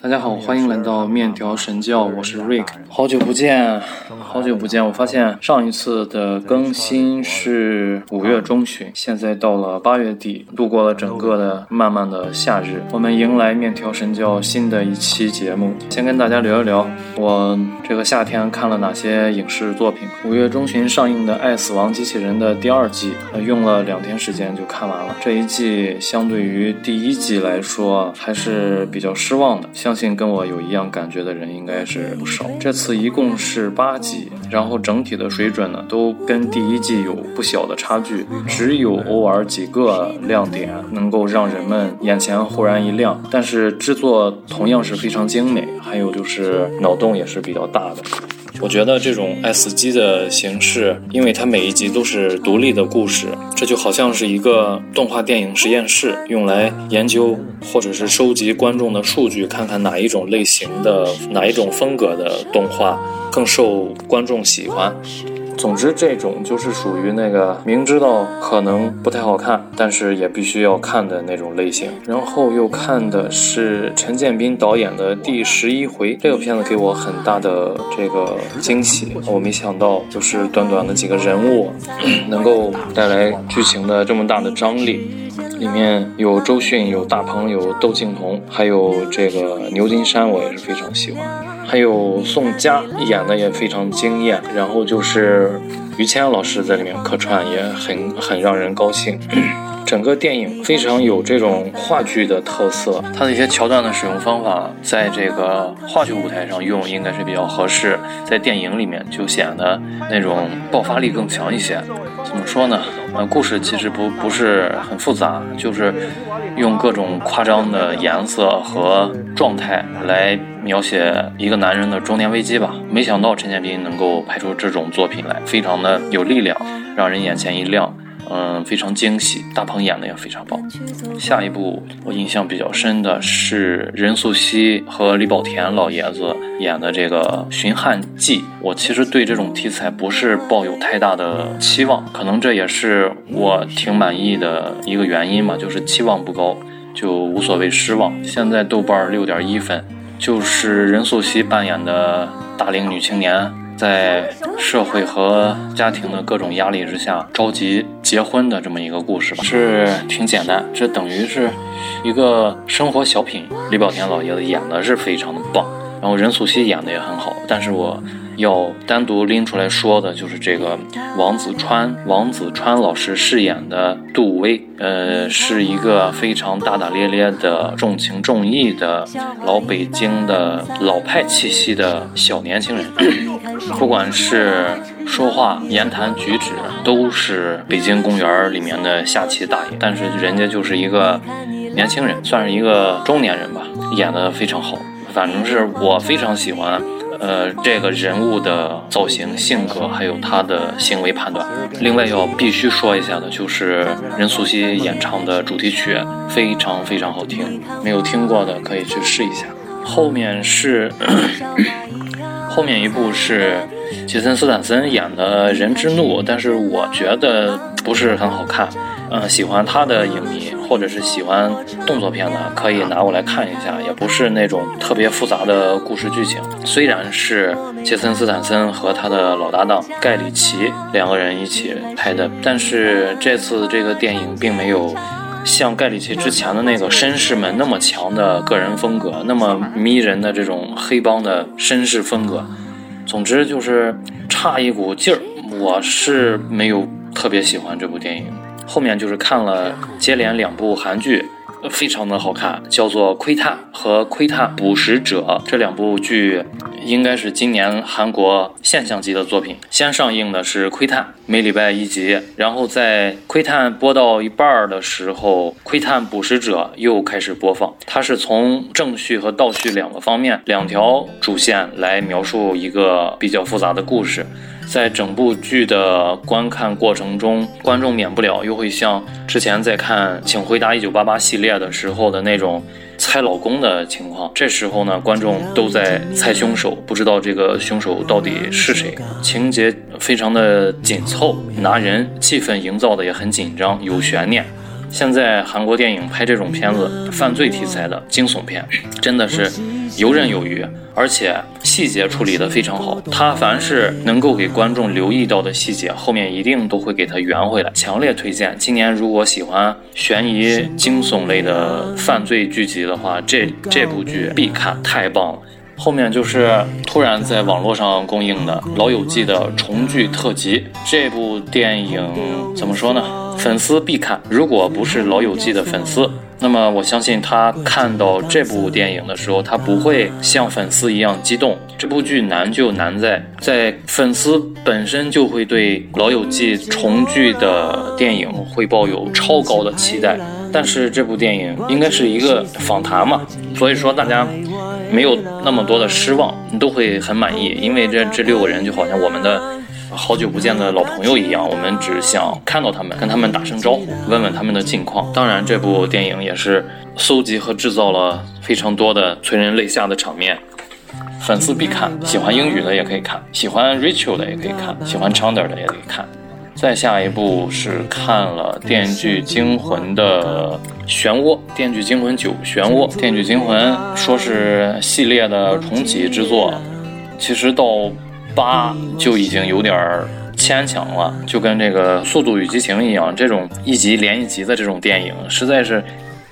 大家好，欢迎来到面条神教，我是 Rick，好久不见，好久不见。我发现上一次的更新是五月中旬，现在到了八月底，度过了整个的漫漫的夏日，我们迎来面条神教新的一期节目。先跟大家聊一聊我这个夏天看了哪些影视作品。五月中旬上映的《爱死亡机器人》的第二季，用了两天时间就看完了。这一季相对于第一季来说，还是比较失望的。相信跟我有一样感觉的人应该是不少。这次一共是八集，然后整体的水准呢都跟第一季有不小的差距，只有偶尔几个亮点能够让人们眼前忽然一亮。但是制作同样是非常精美，还有就是脑洞也是比较大的。我觉得这种 S 机的形式，因为它每一集都是独立的故事，这就好像是一个动画电影实验室，用来研究或者是收集观众的数据，看看哪一种类型的、哪一种风格的动画更受观众喜欢。总之，这种就是属于那个明知道可能不太好看，但是也必须要看的那种类型。然后又看的是陈建斌导演的第十一回，这个片子给我很大的这个惊喜。我没想到，就是短短的几个人物，能够带来剧情的这么大的张力。里面有周迅，有大鹏，有窦靖童，还有这个牛金山，我也是非常喜欢。还有宋佳演的也非常惊艳，然后就是于谦老师在里面客串也很很让人高兴。整个电影非常有这种话剧的特色，它的一些桥段的使用方法，在这个话剧舞台上用应该是比较合适，在电影里面就显得那种爆发力更强一些。怎么说呢？呃，故事其实不不是很复杂，就是用各种夸张的颜色和状态来描写一个男人的中年危机吧。没想到陈建斌能够拍出这种作品来，非常的有力量，让人眼前一亮。嗯，非常惊喜，大鹏演的也非常棒。下一部我印象比较深的是任素汐和李保田老爷子演的这个《寻汉记》。我其实对这种题材不是抱有太大的期望，可能这也是我挺满意的一个原因嘛，就是期望不高，就无所谓失望。现在豆瓣六点一分，就是任素汐扮演的大龄女青年。在社会和家庭的各种压力之下，着急结婚的这么一个故事吧，是挺简单。这等于是一个生活小品。李保田老爷子演的是非常的棒，然后任素汐演的也很好。但是我要单独拎出来说的，就是这个王子川，王子川老师饰演的杜威，呃，是一个非常大大咧咧的、重情重义的老北京的老派气息的小年轻人。不管是说话、言谈举止，都是北京公园里面的下棋大爷。但是人家就是一个年轻人，算是一个中年人吧，演的非常好。反正是我非常喜欢，呃，这个人物的造型、性格，还有他的行为判断。另外要必须说一下的就是任素汐演唱的主题曲，非常非常好听，没有听过的可以去试一下。后面是。后面一部是杰森斯坦森演的《人之怒》，但是我觉得不是很好看。嗯，喜欢他的影迷或者是喜欢动作片的，可以拿过来看一下，也不是那种特别复杂的故事剧情。虽然是杰森斯坦森和他的老搭档盖里奇两个人一起拍的，但是这次这个电影并没有像盖里奇之前的那个绅士们那么强的个人风格，那么迷人的这种黑帮的绅士风格。总之就是差一股劲儿，我是没有特别喜欢这部电影。后面就是看了接连两部韩剧，非常的好看，叫做《窥探》和《窥探捕食者》这两部剧。应该是今年韩国现象级的作品。先上映的是《窥探》，每礼拜一集，然后在《窥探》播到一半的时候，《窥探捕食者》又开始播放。它是从正序和倒序两个方面，两条主线来描述一个比较复杂的故事。在整部剧的观看过程中，观众免不了又会像之前在看《请回答一九八八》系列的时候的那种。猜老公的情况，这时候呢，观众都在猜凶手，不知道这个凶手到底是谁。情节非常的紧凑，拿人，气氛营造的也很紧张，有悬念。现在韩国电影拍这种片子，犯罪题材的惊悚片，真的是游刃有余，而且细节处理得非常好。他凡是能够给观众留意到的细节，后面一定都会给他圆回来。强烈推荐，今年如果喜欢悬疑惊悚类的犯罪剧集的话，这这部剧必看，太棒了。后面就是突然在网络上公映的《老友记》的重聚特辑。这部电影怎么说呢？粉丝必看。如果不是《老友记》的粉丝，那么我相信他看到这部电影的时候，他不会像粉丝一样激动。这部剧难就难在，在粉丝本身就会对《老友记》重聚的电影会抱有超高的期待。但是这部电影应该是一个访谈嘛，所以说大家没有那么多的失望，你都会很满意，因为这这六个人就好像我们的好久不见的老朋友一样，我们只想看到他们，跟他们打声招呼，问问他们的近况。当然，这部电影也是搜集和制造了非常多的催人泪下的场面，粉丝必看，喜欢英语的也可以看，喜欢 Rachel 的也可以看，喜欢 Chandler 的也可以看。再下一步是看。了《电锯惊魂》的漩涡，《电锯惊魂九：漩涡》。《电锯惊魂》说是系列的重启之作，其实到八就已经有点牵强了，就跟这个《速度与激情》一样，这种一集连一集的这种电影，实在是。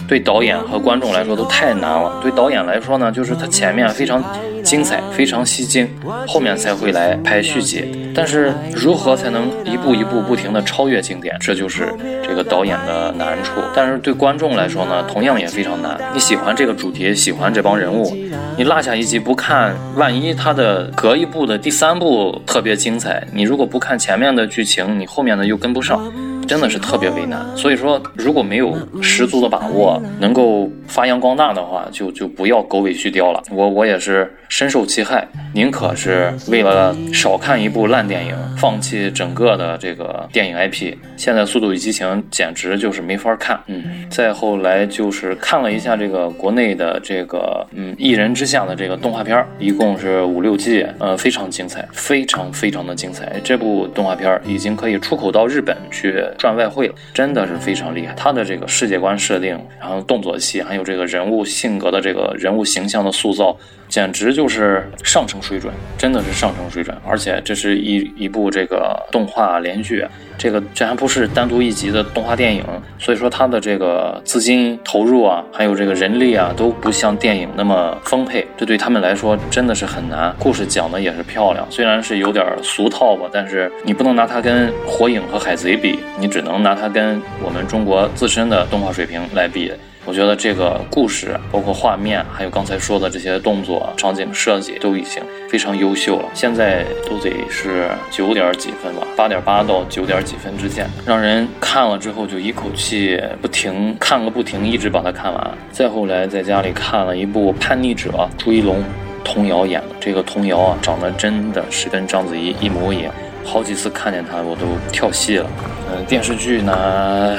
对导演和观众来说都太难了。对导演来说呢，就是他前面非常精彩、非常吸睛，后面才会来拍续集。但是如何才能一步一步不停地超越经典，这就是这个导演的难处。但是对观众来说呢，同样也非常难。你喜欢这个主题，喜欢这帮人物，你落下一集不看，万一他的隔一部的第三部特别精彩，你如果不看前面的剧情，你后面的又跟不上。真的是特别为难，所以说如果没有十足的把握，能够发扬光大的话，就就不要狗尾续貂了。我我也是深受其害，宁可是为了少看一部烂电影，放弃整个的这个电影 IP。现在《速度与激情》简直就是没法看。嗯，再后来就是看了一下这个国内的这个嗯《一人之下》的这个动画片，一共是五六季，呃，非常精彩，非常非常的精彩。这部动画片已经可以出口到日本去。赚外汇了，真的是非常厉害。他的这个世界观设定，然后动作戏，还有这个人物性格的这个人物形象的塑造。简直就是上乘水准，真的是上乘水准，而且这是一一部这个动画连续，这个这还不是单独一集的动画电影，所以说它的这个资金投入啊，还有这个人力啊，都不像电影那么丰沛，这对他们来说真的是很难。故事讲的也是漂亮，虽然是有点俗套吧，但是你不能拿它跟火影和海贼比，你只能拿它跟我们中国自身的动画水平来比。我觉得这个故事，包括画面，还有刚才说的这些动作、场景设计，都已经非常优秀了。现在都得是九点几分吧，八点八到九点几分之间，让人看了之后就一口气不停看个不停，一直把它看完。再后来在家里看了一部《叛逆者》，朱一龙、童瑶演的。这个童瑶啊，长得真的是跟章子怡一模一样，好几次看见她我都跳戏了。嗯，电视剧呢，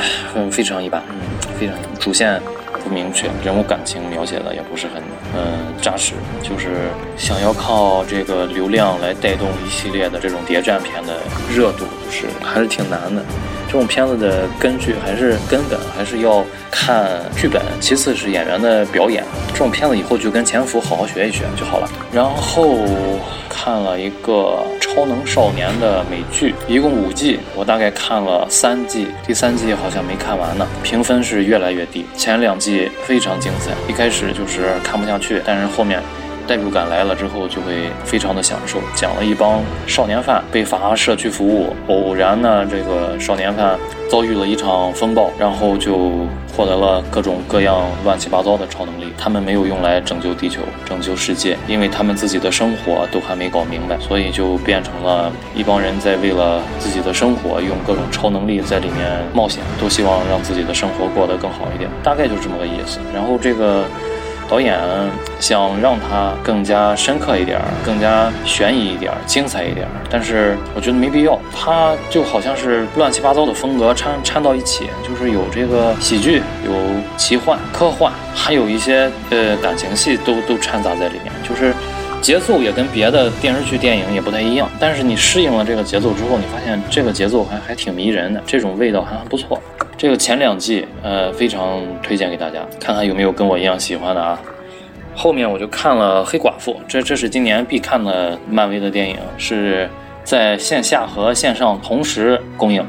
非常一般，嗯，非常主线。不明确，人物感情描写的也不是很嗯扎实，就是想要靠这个流量来带动一系列的这种谍战片的热度，就是还是挺难的。这种片子的根据还是根本还是要看剧本，其次是演员的表演。这种片子以后就跟潜伏好好学一学就好了。然后看了一个超能少年的美剧，一共五季，我大概看了三季，第三季好像没看完呢。评分是越来越低，前两季非常精彩，一开始就是看不下去，但是后面。代入感来了之后，就会非常的享受。讲了一帮少年犯被罚社区服务，偶然呢，这个少年犯遭遇了一场风暴，然后就获得了各种各样乱七八糟的超能力。他们没有用来拯救地球、拯救世界，因为他们自己的生活都还没搞明白，所以就变成了一帮人在为了自己的生活用各种超能力在里面冒险，都希望让自己的生活过得更好一点。大概就是这么个意思。然后这个。导演想让它更加深刻一点，更加悬疑一点，精彩一点，但是我觉得没必要。它就好像是乱七八糟的风格掺掺到一起，就是有这个喜剧，有奇幻、科幻，还有一些呃感情戏都都掺杂在里面，就是节奏也跟别的电视剧、电影也不太一样。但是你适应了这个节奏之后，你发现这个节奏还还挺迷人的，这种味道还还不错。这个前两季，呃，非常推荐给大家，看看有没有跟我一样喜欢的啊。后面我就看了《黑寡妇》，这这是今年必看的漫威的电影，是在线下和线上同时公映。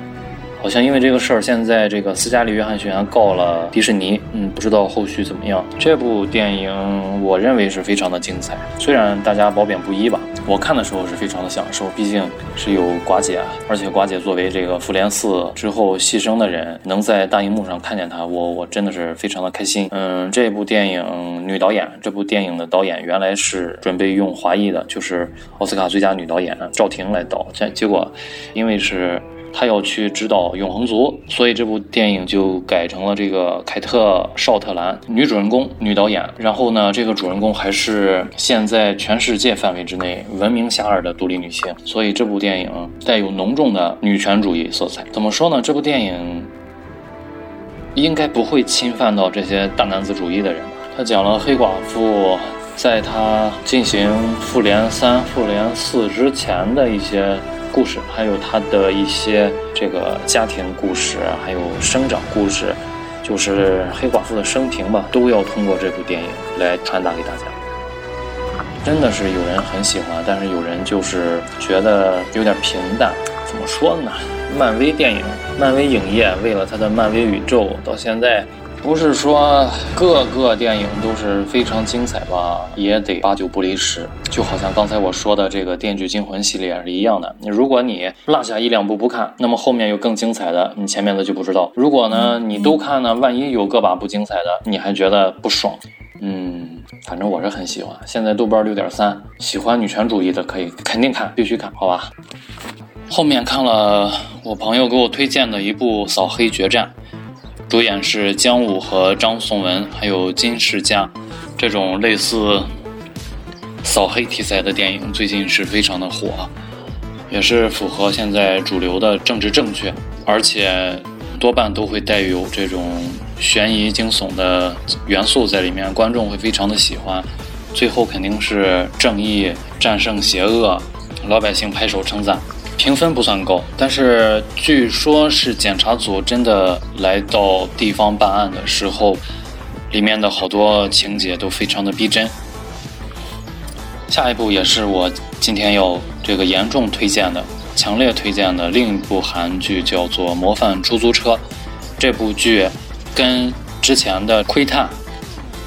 好像因为这个事儿，现在这个斯嘉丽·约翰逊告了迪士尼，嗯，不知道后续怎么样。这部电影我认为是非常的精彩，虽然大家褒贬不一吧。我看的时候是非常的享受，毕竟是有寡姐，而且寡姐作为这个复联四之后牺牲的人，能在大荧幕上看见她，我我真的是非常的开心。嗯，这部电影女导演，这部电影的导演原来是准备用华裔的，就是奥斯卡最佳女导演赵婷来导，结结果因为是。他要去指导《永恒族》，所以这部电影就改成了这个凯特·绍特兰女主人公、女导演。然后呢，这个主人公还是现在全世界范围之内闻名遐迩的独立女性，所以这部电影带有浓重的女权主义色彩。怎么说呢？这部电影应该不会侵犯到这些大男子主义的人。他讲了黑寡妇在她进行复联三、复联四之前的一些。故事，还有他的一些这个家庭故事，还有生长故事，就是黑寡妇的生平吧，都要通过这部电影来传达给大家。真的是有人很喜欢，但是有人就是觉得有点平淡。怎么说呢？漫威电影，漫威影业为了他的漫威宇宙，到现在。不是说各个电影都是非常精彩吧，也得八九不离十。就好像刚才我说的这个《电锯惊魂》系列是一样的。你如果你落下一两部不看，那么后面有更精彩的，你前面的就不知道。如果呢你都看呢，万一有个把不精彩的，你还觉得不爽。嗯，反正我是很喜欢。现在豆瓣六点三，喜欢女权主义的可以肯定看，必须看好吧。后面看了我朋友给我推荐的一部《扫黑决战》。主演是姜武和张颂文，还有金世佳，这种类似扫黑题材的电影最近是非常的火，也是符合现在主流的政治正确，而且多半都会带有这种悬疑惊悚的元素在里面，观众会非常的喜欢，最后肯定是正义战胜邪恶，老百姓拍手称赞。评分不算高，但是据说是检查组真的来到地方办案的时候，里面的好多情节都非常的逼真。下一部也是我今天要这个严重推荐的、强烈推荐的另一部韩剧，叫做《模范出租车》。这部剧跟之前的《窥探》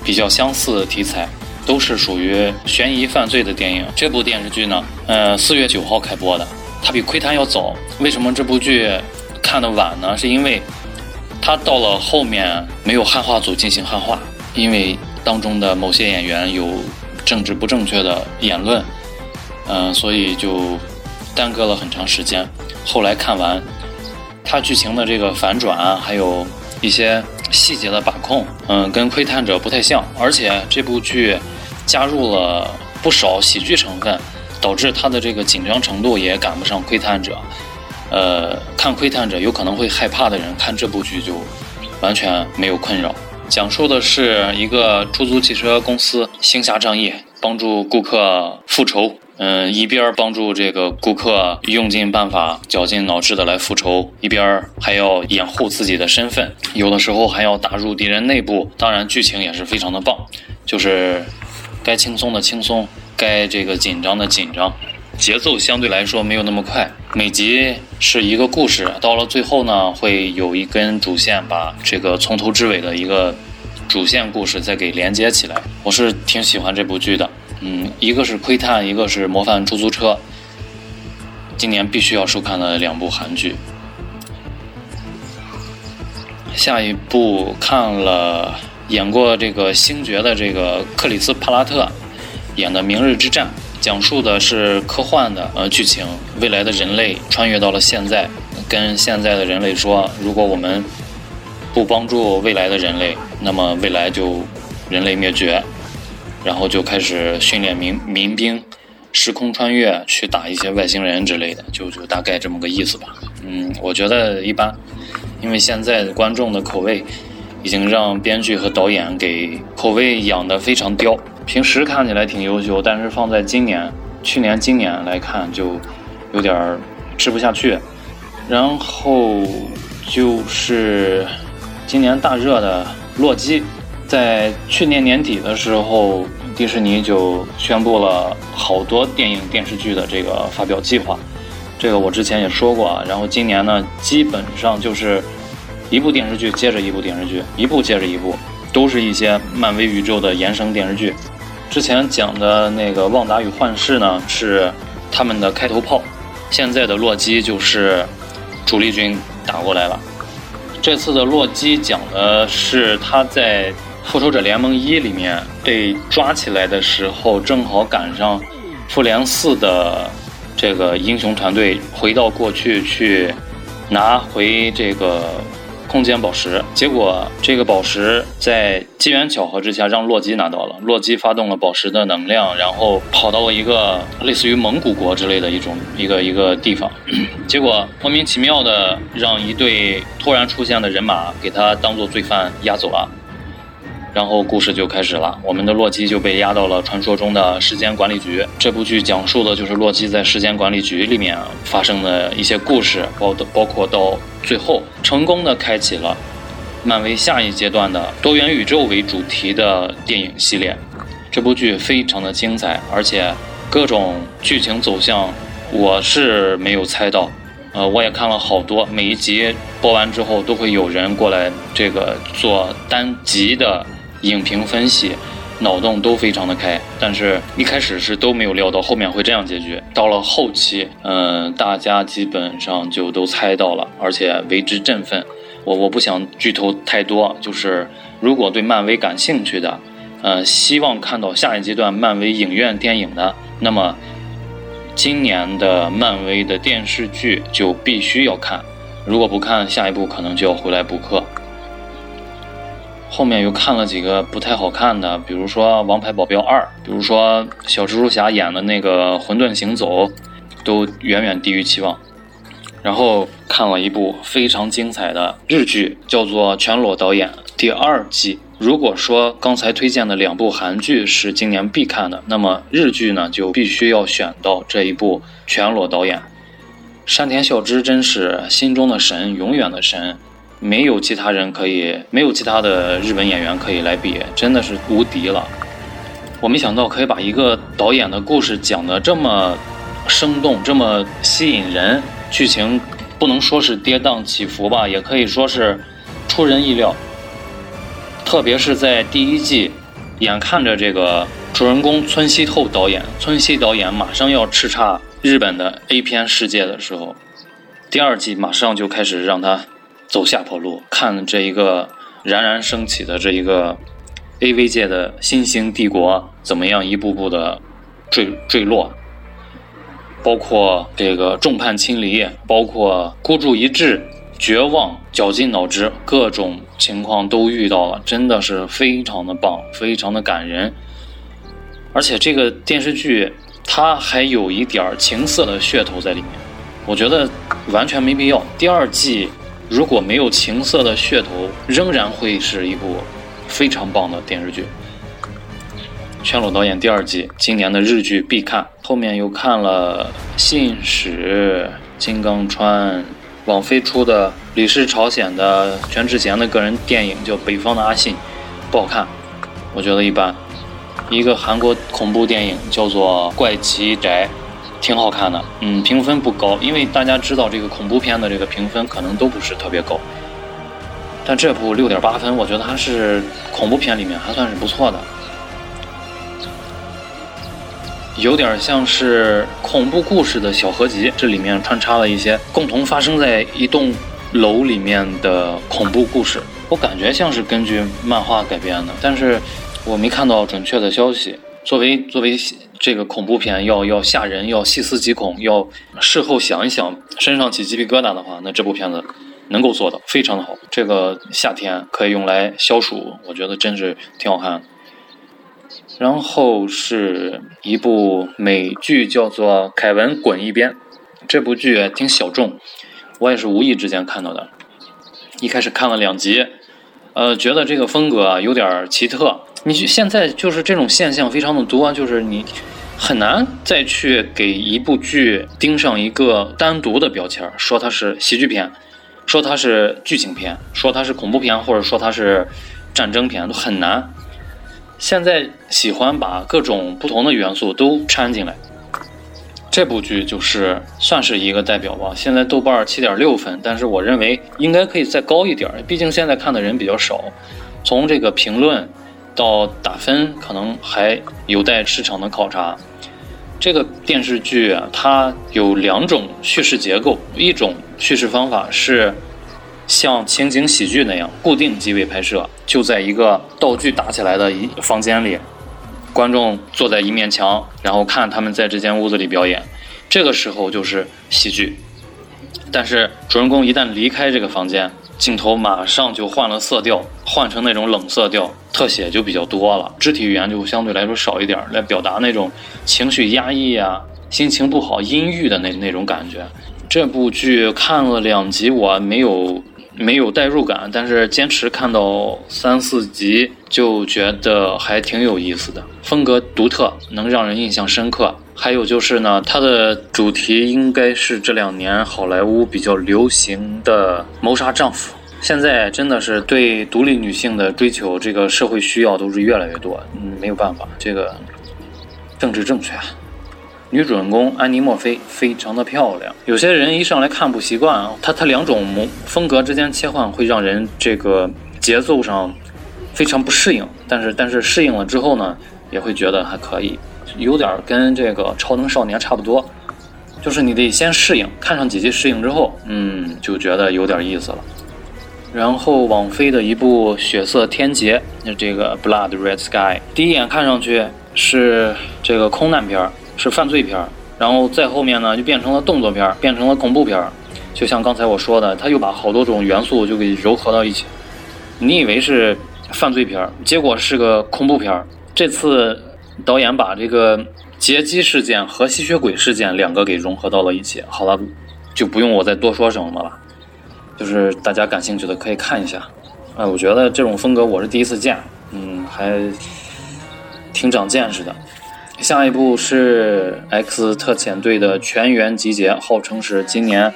比较相似的题材，都是属于悬疑犯罪的电影。这部电视剧呢，呃，四月九号开播的。它比《窥探》要早，为什么这部剧看的晚呢？是因为它到了后面没有汉化组进行汉化，因为当中的某些演员有政治不正确的言论，嗯，所以就耽搁了很长时间。后来看完，它剧情的这个反转，还有一些细节的把控，嗯，跟《窥探者》不太像，而且这部剧加入了不少喜剧成分。导致他的这个紧张程度也赶不上《窥探者》，呃，看《窥探者》有可能会害怕的人，看这部剧就完全没有困扰。讲述的是一个出租汽车公司行侠仗义，帮助顾客复仇，嗯，一边帮助这个顾客用尽办法、绞尽脑汁的来复仇，一边还要掩护自己的身份，有的时候还要打入敌人内部。当然，剧情也是非常的棒，就是该轻松的轻松。该这个紧张的紧张，节奏相对来说没有那么快。每集是一个故事，到了最后呢，会有一根主线把这个从头至尾的一个主线故事再给连接起来。我是挺喜欢这部剧的，嗯，一个是窥探，一个是模范出租车，今年必须要收看的两部韩剧。下一部看了演过这个星爵的这个克里斯帕拉特。演的《明日之战》讲述的是科幻的呃剧情，未来的人类穿越到了现在，跟现在的人类说，如果我们不帮助未来的人类，那么未来就人类灭绝，然后就开始训练民民兵，时空穿越去打一些外星人之类的，就就大概这么个意思吧。嗯，我觉得一般，因为现在的观众的口味已经让编剧和导演给口味养得非常刁。平时看起来挺优秀，但是放在今年、去年、今年来看，就有点吃不下去。然后就是今年大热的《洛基》。在去年年底的时候，迪士尼就宣布了好多电影电视剧的这个发表计划。这个我之前也说过啊。然后今年呢，基本上就是一部电视剧接着一部电视剧，一部接着一部，都是一些漫威宇宙的衍生电视剧。之前讲的那个《旺达与幻视》呢，是他们的开头炮。现在的《洛基》就是主力军打过来了。这次的《洛基》讲的是他在。复仇者联盟一里面被抓起来的时候，正好赶上复联四的这个英雄团队回到过去去拿回这个空间宝石，结果这个宝石在机缘巧合之下让洛基拿到了。洛基发动了宝石的能量，然后跑到了一个类似于蒙古国之类的一种一个一个地方，结果莫名其妙的让一队突然出现的人马给他当做罪犯押走了。然后故事就开始了，我们的洛基就被押到了传说中的时间管理局。这部剧讲述的就是洛基在时间管理局里面发生的一些故事，包的包括到最后成功的开启了漫威下一阶段的多元宇宙为主题的电影系列。这部剧非常的精彩，而且各种剧情走向我是没有猜到。呃，我也看了好多，每一集播完之后都会有人过来这个做单集的。影评分析，脑洞都非常的开，但是一开始是都没有料到后面会这样结局。到了后期，嗯，大家基本上就都猜到了，而且为之振奋。我我不想剧透太多，就是如果对漫威感兴趣的，呃，希望看到下一阶段漫威影院电影的，那么今年的漫威的电视剧就必须要看，如果不看，下一部可能就要回来补课。后面又看了几个不太好看的，比如说《王牌保镖二》，比如说小蜘蛛侠演的那个《混沌行走》，都远远低于期望。然后看了一部非常精彩的日剧，叫做《全裸导演》第二季。如果说刚才推荐的两部韩剧是今年必看的，那么日剧呢就必须要选到这一部《全裸导演》。山田孝之真是心中的神，永远的神。没有其他人可以，没有其他的日本演员可以来比，真的是无敌了。我没想到可以把一个导演的故事讲得这么生动，这么吸引人，剧情不能说是跌宕起伏吧，也可以说是出人意料。特别是在第一季，眼看着这个主人公村西透导演，村西导演马上要叱咤日本的 A 片世界的时候，第二季马上就开始让他。走下坡路，看这一个冉冉升起的这一个 A V 界的新兴帝国怎么样一步步的坠坠落，包括这个众叛亲离，包括孤注一掷、绝望、绞尽脑汁，各种情况都遇到了，真的是非常的棒，非常的感人。而且这个电视剧它还有一点情色的噱头在里面，我觉得完全没必要。第二季。如果没有情色的噱头，仍然会是一部非常棒的电视剧。全裸导演第二季，今年的日剧必看。后面又看了《信使》《金刚川》，网飞出的李氏朝鲜的全智贤的个人电影叫《北方的阿信》，不好看，我觉得一般。一个韩国恐怖电影叫做《怪奇宅》。挺好看的，嗯，评分不高，因为大家知道这个恐怖片的这个评分可能都不是特别高，但这部六点八分，我觉得还是恐怖片里面还算是不错的，有点像是恐怖故事的小合集，这里面穿插了一些共同发生在一栋楼里面的恐怖故事，我感觉像是根据漫画改编的，但是我没看到准确的消息。作为作为这个恐怖片，要要吓人，要细思极恐，要事后想一想，身上起鸡皮疙瘩的话，那这部片子能够做到非常的好。这个夏天可以用来消暑，我觉得真是挺好看。然后是一部美剧，叫做《凯文滚一边》。这部剧挺小众，我也是无意之间看到的。一开始看了两集，呃，觉得这个风格啊有点奇特。你现在就是这种现象非常的多，就是你很难再去给一部剧钉上一个单独的标签，说它是喜剧片，说它是剧情片，说它是恐怖片，或者说它是战争片，都很难。现在喜欢把各种不同的元素都掺进来，这部剧就是算是一个代表吧。现在豆瓣七点六分，但是我认为应该可以再高一点，毕竟现在看的人比较少。从这个评论到打分，可能还有待市场的考察。这个电视剧啊，它有两种叙事结构，一种叙事方法是。像情景喜剧那样固定机位拍摄，就在一个道具搭起来的一房间里，观众坐在一面墙，然后看他们在这间屋子里表演。这个时候就是喜剧。但是主人公一旦离开这个房间，镜头马上就换了色调，换成那种冷色调，特写就比较多了，肢体语言就相对来说少一点，来表达那种情绪压抑呀、心情不好、阴郁的那那种感觉。这部剧看了两集，我没有。没有代入感，但是坚持看到三四集就觉得还挺有意思的，风格独特，能让人印象深刻。还有就是呢，它的主题应该是这两年好莱坞比较流行的谋杀丈夫。现在真的是对独立女性的追求，这个社会需要都是越来越多。嗯，没有办法，这个政治正确啊。女主人公安妮·墨菲非常的漂亮，有些人一上来看不习惯啊，她她两种风格之间切换会让人这个节奏上非常不适应，但是但是适应了之后呢，也会觉得还可以，有点跟这个超能少年差不多，就是你得先适应，看上几集适应之后，嗯，就觉得有点意思了。然后网飞的一部《血色天劫》，那这个《Blood Red Sky》，第一眼看上去是这个空难片儿。是犯罪片儿，然后再后面呢就变成了动作片儿，变成了恐怖片儿。就像刚才我说的，他又把好多种元素就给糅合到一起。你以为是犯罪片儿，结果是个恐怖片儿。这次导演把这个劫机事件和吸血鬼事件两个给融合到了一起。好了，就不用我再多说什么了，就是大家感兴趣的可以看一下。哎，我觉得这种风格我是第一次见，嗯，还挺长见识的。下一部是《X 特遣队》的全员集结，号称是今年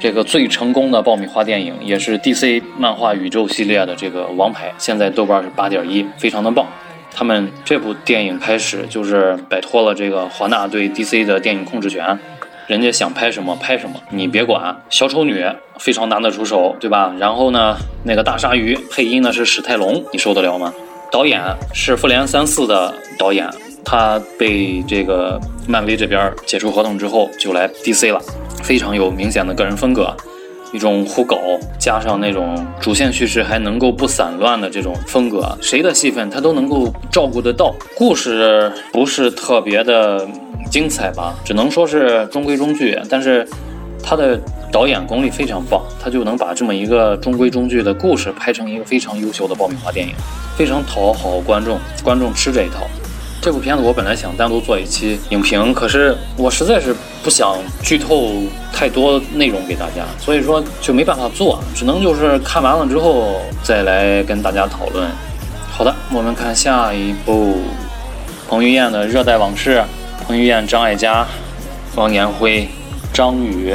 这个最成功的爆米花电影，也是 DC 漫画宇宙系列的这个王牌。现在豆瓣是八点一，非常的棒。他们这部电影开始就是摆脱了这个华纳对 DC 的电影控制权，人家想拍什么拍什么，你别管。小丑女非常拿得出手，对吧？然后呢，那个大鲨鱼配音呢是史泰龙，你受得了吗？导演是《复联三四》的导演。他被这个漫威这边解除合同之后，就来 DC 了，非常有明显的个人风格，一种胡搞加上那种主线叙事还能够不散乱的这种风格，谁的戏份他都能够照顾得到。故事不是特别的精彩吧，只能说是中规中矩，但是他的导演功力非常棒，他就能把这么一个中规中矩的故事拍成一个非常优秀的爆米花电影，非常讨好观众，观众吃这一套。这部片子我本来想单独做一期影评，可是我实在是不想剧透太多内容给大家，所以说就没办法做，只能就是看完了之后再来跟大家讨论。好的，我们看下一部彭于晏的《热带往事》，彭于晏、张艾嘉、王延辉、张宇。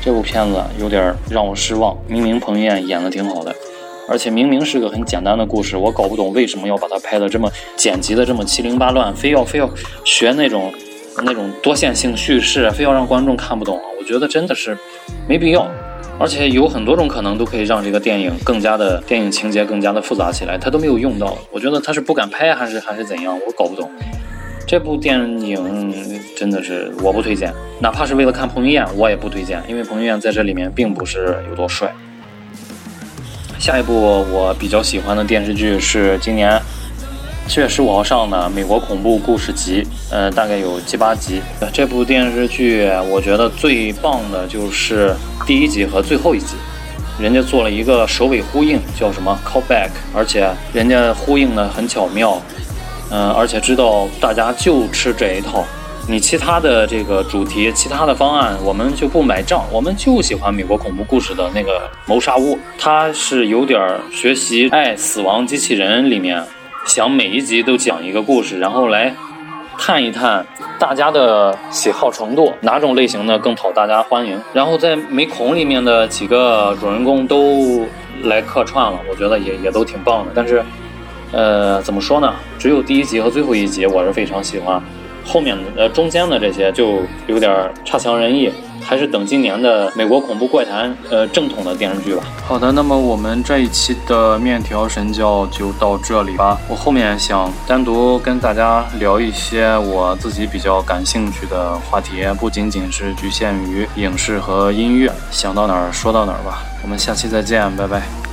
这部片子有点让我失望，明明彭于晏演的挺好的。而且明明是个很简单的故事，我搞不懂为什么要把它拍的这么剪辑的这么七零八乱，非要非要学那种那种多线性叙事，非要让观众看不懂。我觉得真的是没必要。而且有很多种可能都可以让这个电影更加的电影情节更加的复杂起来，他都没有用到。我觉得他是不敢拍还是还是怎样，我搞不懂。这部电影真的是我不推荐，哪怕是为了看彭于晏，我也不推荐，因为彭于晏在这里面并不是有多帅。下一部我比较喜欢的电视剧是今年七月十五号上的《美国恐怖故事集》，呃，大概有七八集。这部电视剧我觉得最棒的就是第一集和最后一集，人家做了一个首尾呼应，叫什么 callback，而且人家呼应的很巧妙，嗯，而且知道大家就吃这一套。你其他的这个主题，其他的方案，我们就不买账。我们就喜欢美国恐怖故事的那个谋杀屋，它是有点学习《爱死亡机器人》里面，想每一集都讲一个故事，然后来探一探大家的喜好程度，哪种类型的更讨大家欢迎。然后在美恐里面的几个主人公都来客串了，我觉得也也都挺棒的。但是，呃，怎么说呢？只有第一集和最后一集我是非常喜欢，后面的呃中间的这些就有点差强人意。还是等今年的美国恐怖怪谈，呃，正统的电视剧吧。好的，那么我们这一期的面条神教就到这里吧。我后面想单独跟大家聊一些我自己比较感兴趣的话题，不仅仅是局限于影视和音乐，想到哪儿说到哪儿吧。我们下期再见，拜拜。